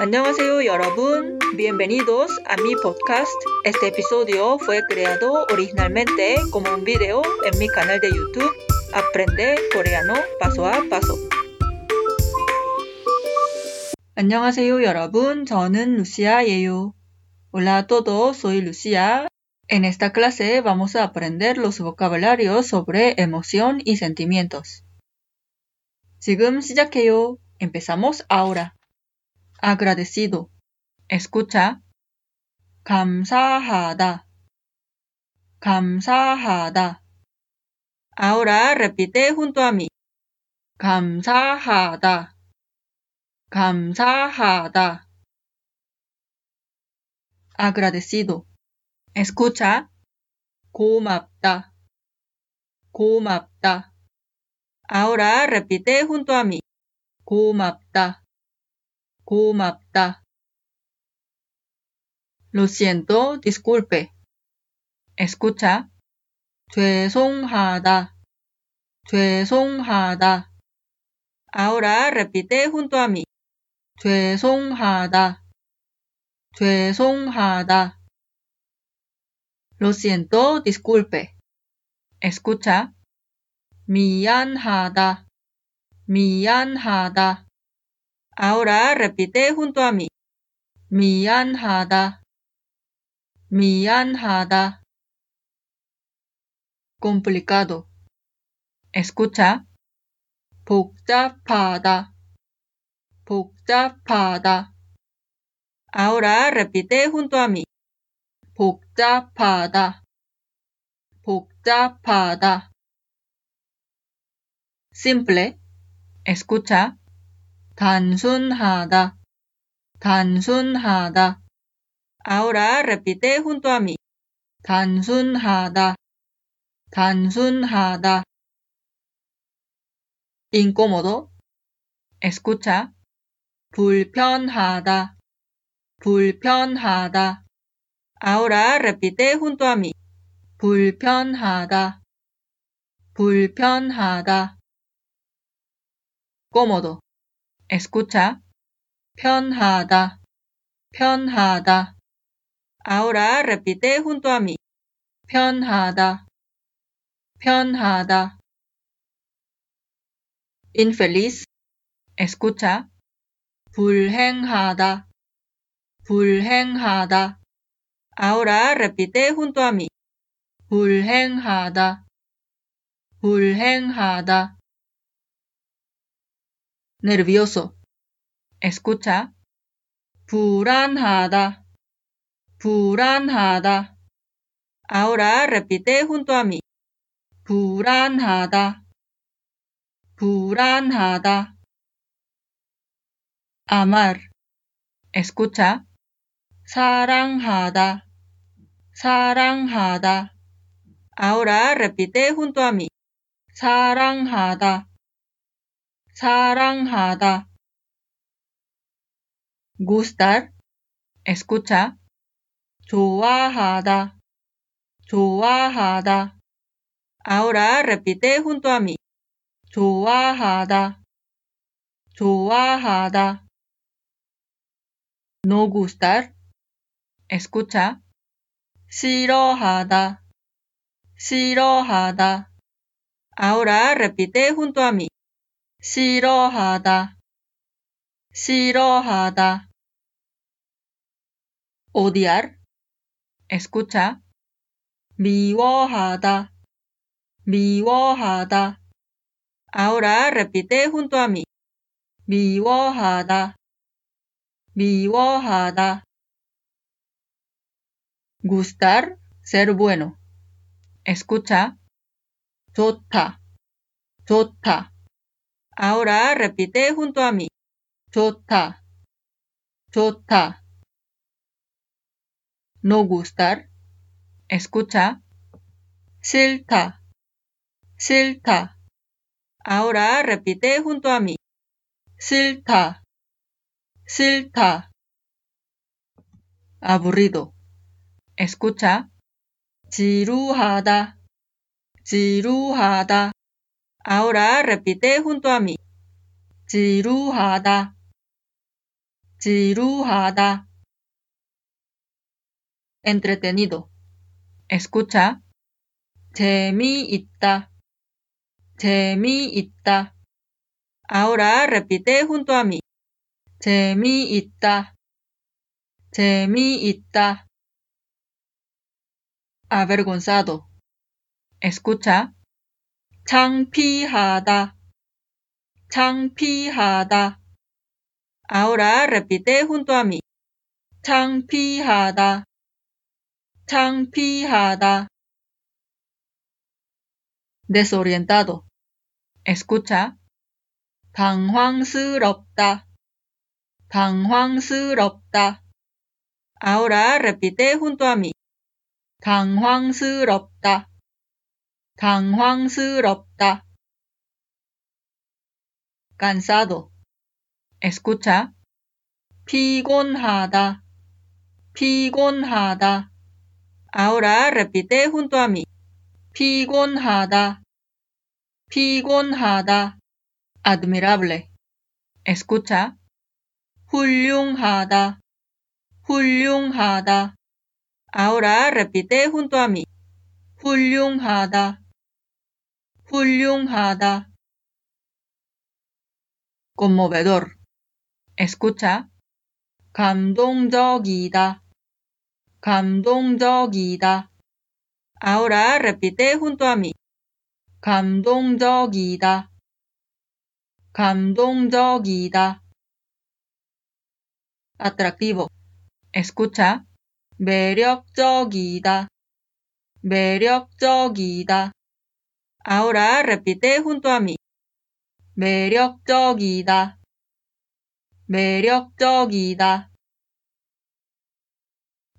안녕하세요 여러분. Bienvenidos a mi podcast. Este episodio fue creado originalmente como un video en mi canal de YouTube Aprende coreano paso a paso. 안녕하세요 여러분. 저는 루시아예요. Hola a todos, soy Lucia. En esta clase vamos a aprender los vocabularios sobre emoción y sentimientos. 지금 시작해요. Empezamos ahora. agradecido. Escucha. 감사하다. 감사하다. Ahora repite junto a mí. 감사하다. 감사하다. agradecido. Escucha. 고맙다. 고맙다. Ahora repite junto a mí. 고맙다. 고맙다. Lo siento, disculpe. Escucha. 죄송하다. 죄송하다. Ahora repite junto a mí. 죄송하다. 죄송하다. Lo siento, disculpe. Escucha. 미안하다. 미안하다. Ahora repite junto a mí. 미안하다. 미안하다. complicado. Escucha. 복잡하다. 복잡하다. Ahora repite junto a mí. 복잡하다. 복잡하다. simple. Escucha. 단순하다. 단순하다. Ahora repite junto a mí. 단순하다. 단순하다. incómodo. Escucha. 불편하다. 불편하다. Ahora repite junto a mí. 불편하다. 불편하다. cómodo. Escucha. 편하다. 편하다. Ahora repite junto a mí. 편하다. 편하다. infeliz. Escucha. 불행하다. 불행하다. Ahora repite junto a mí. 불행하다. 불행하다. nervioso. Escucha. 불안하다. 불안하다. Ahora repite junto a mí. 불안하다. 불안하다. amar. Escucha. 사랑하다. 사랑하다. Ahora repite junto a mí. 사랑하다. 사랑하다. gustar. Escucha. 좋아하다. 좋아하다. Ahora repite junto a mí. 좋아하다. 좋아하다. no gustar. Escucha. 싫어하다. 싫어하다. Ahora repite junto a mí. 싫어하다. 싫어하다. odiar. Escucha. 미워하다. 미워하다. Ahora repite junto a mí. 미워하다. 미워하다. gustar, ser bueno. Escucha. 좋다. 좋다. Ahora repite junto a mí. 좋다. 좋다. No gustar. Escucha. 싫다. 싫다. Ahora repite junto a mí. 싫다. 싫다. Aburrido. Escucha. 지루하다. 지루하다. Ahora repite junto a mí. 지루하다. 지루하다. entretenido. Escucha. 재미있다. 재미있다. Ahora repite junto a mí. 재미있다. 재미있다. avergonzado. Escucha. 창피하다. 창피하다. Ahora repite junto a mí. 창피하다. 창피하다. desorientado. Escucha. 당황스럽다. 당황스럽다. Ahora repite junto a mí. 당황스럽다. 당황스럽다. cansado. Escucha. 피곤하다. 피곤하다. Ahora repite junto a mí. 피곤하다. 피곤하다. admirable. Escucha. 훌륭하다. 훌륭하다. Ahora repite junto a mí. 훌륭하다. 훌륭하다. conmovedor. Escucha. 감동적이다. 감동적이다. Ahora repite junto a mí. 감동적이다. 감동적이다. atractivo. Escucha. 매력적이다. 매력적이다. Ahora repite junto a mí. 매력적이다. 매력적이다.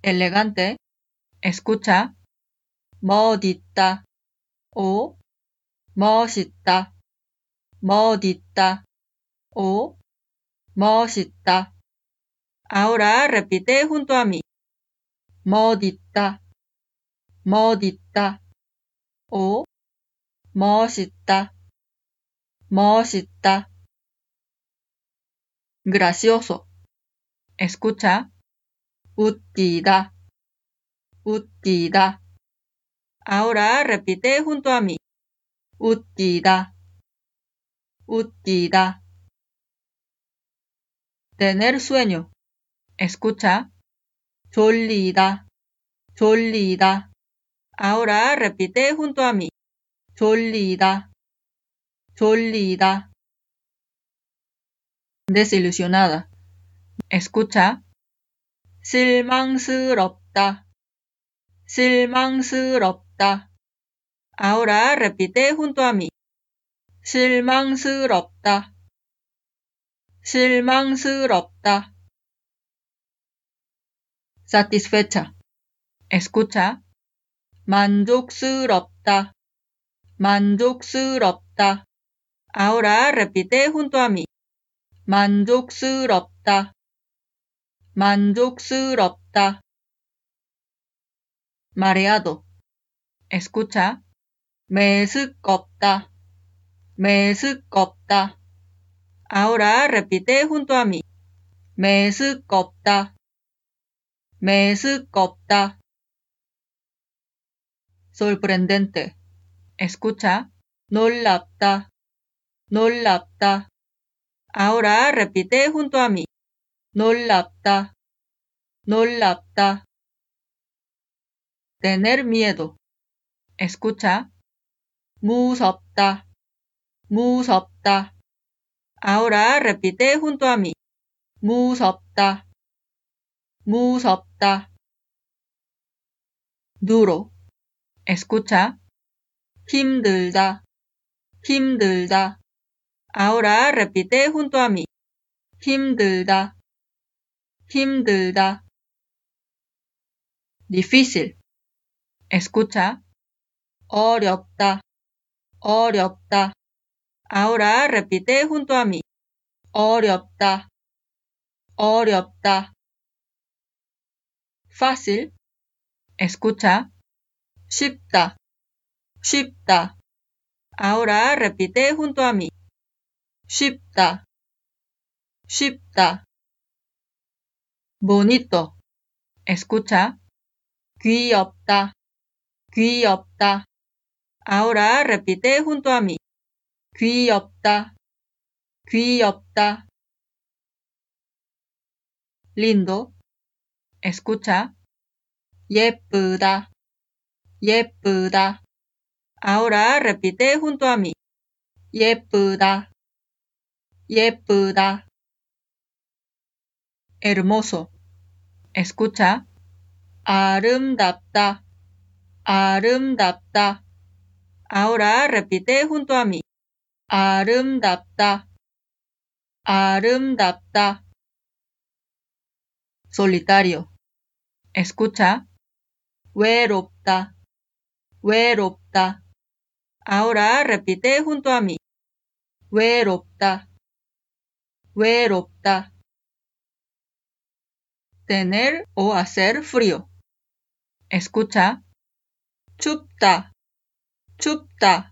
elegante. Escucha. 멋있다. 오. 멋있다. 멋있다. 오. 멋있다. Ahora repite junto a mí. 멋있다. 멋있다. 오. 멋있다. 멋있다. gracioso. Escucha. 웃기다. 웃기다. Ahora repite junto a mí. 웃기다. 웃기다. tener sueño. Escucha. 졸리다. 졸리다. Ahora repite junto a mí. 졸리다. 졸리다. desilusionada. Escucha. 실망스럽다. 실망스럽다. Ahora repite junto a mí. 실망스럽다. 실망스럽다. satisfecha. Escucha. 만족스럽다. 만족스럽다. Ahora repite junto a mí. 만족스럽다. 만족스럽다. mareado. Escucha. 메스껍다. 메스껍다. Ahora repite junto a mí. 메스껍다. 메스껍다. sorprendente. Escucha. 놀랍다. 놀랍다. Ahora repite junto a mí. 놀랍다. 놀랍다. tener miedo. Escucha. 무섭다. 무섭다. Ahora repite junto a mí. 무섭다. 무섭다. duro. Escucha. 힘들다. 힘들다. Ahora repite junto a mí. 힘들다. 힘들다. difícil. Escucha. 어렵다. 어렵다. Ahora repite junto a mí. 어렵다. 어렵다. fácil. Escucha. 쉽다. 쉽다. Ahora repite junto a mí. 쉽다. 쉽다. bonito. Escucha. 귀엽다. 귀엽다. Ahora repite junto a mí. 귀엽다. 귀엽다. lindo. Escucha. 예쁘다. 예쁘다. Ahora repite junto a mí. 예쁘다. 예쁘다. hermoso. Escucha. 아름답다. 아름답다. Ahora repite junto a mí. 아름답다. 아름답다. solitario. Escucha. 외롭다. 외롭다. Ahora repite junto a mí. 외롭다. 외롭다. tener o hacer frío. Escucha. 춥다. 춥다.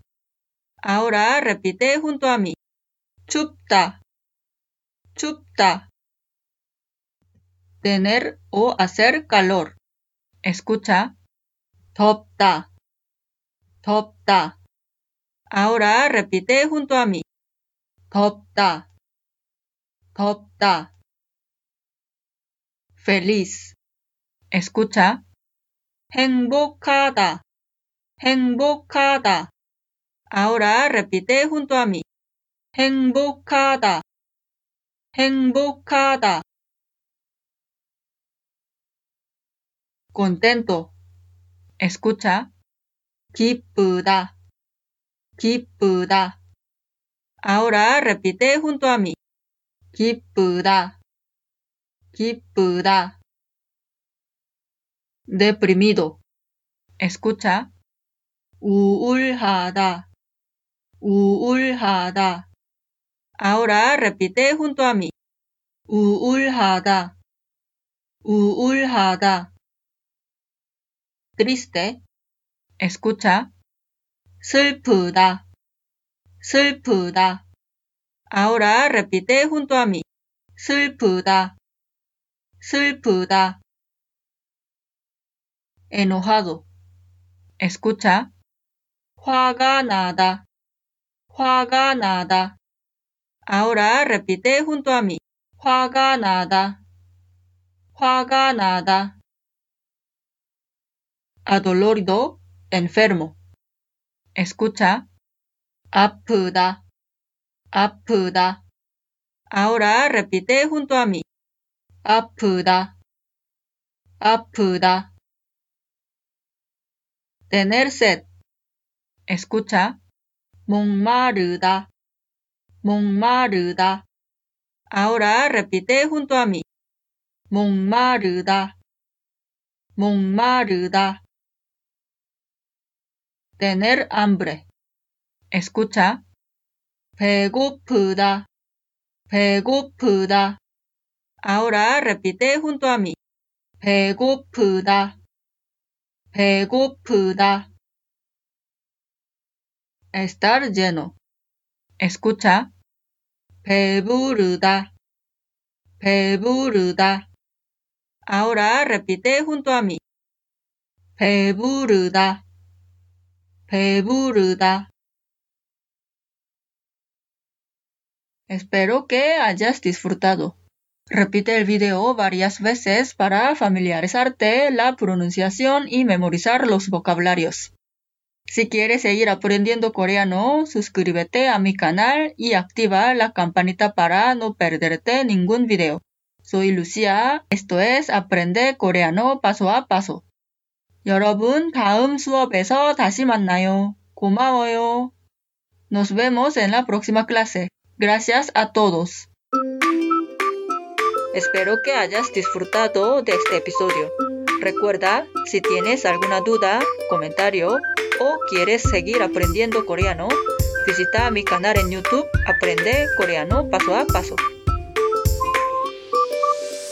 Ahora repite junto a mí. 춥다. 춥다. tener o hacer calor. Escucha. 덥다. 덥다. Ahora repite junto a mí. 덥다. 덥다. feliz. Escucha. 행복하다. 행복하다. Ahora repite junto a mí. 행복하다. 행복하다. contento. Escucha. 기쁘다. 기쁘다. Ahora repite junto a mí. 기쁘다. 기쁘다. deprimido. Escucha. 우울하다. 우울하다. Ahora repite junto a mí. 우울하다. 우울하다. triste. Escucha. 슬프다. 슬프다. Ahora repite junto a mí. 슬프다. 슬프다. enojado. Escucha. 화가 나다. 화가 나다. Ahora repite junto a mí. 화가 나다. 화가 나다. adolorido, enfermo. Escucha. 아프다. 아프다. Ahora repite junto a mí. 아프다. 아프다. tener sed. Escucha. 목마르다. 목마르다. Ahora repite junto a mí. 목마르다. 목마르다. tener hambre. Escucha. 배고프다. 배고프다. Ahora repite junto a mí. 배고프다. 배고프다. estar lleno. Escucha. 배부르다. 배부르다. Ahora repite junto a mí. 배부르다. 배부르다. Espero que hayas disfrutado. Repite el video varias veces para familiarizarte la pronunciación y memorizar los vocabularios. Si quieres seguir aprendiendo coreano, suscríbete a mi canal y activa la campanita para no perderte ningún video. Soy Lucia. Esto es Aprende Coreano paso a paso. 여러분, 다음 수업에서 다시 만나요. 고마워요. Nos vemos en la próxima clase. Gracias a todos. Espero que hayas disfrutado de este episodio. Recuerda, si tienes alguna duda, comentario o quieres seguir aprendiendo coreano, visita mi canal en YouTube Aprende Coreano Paso a Paso.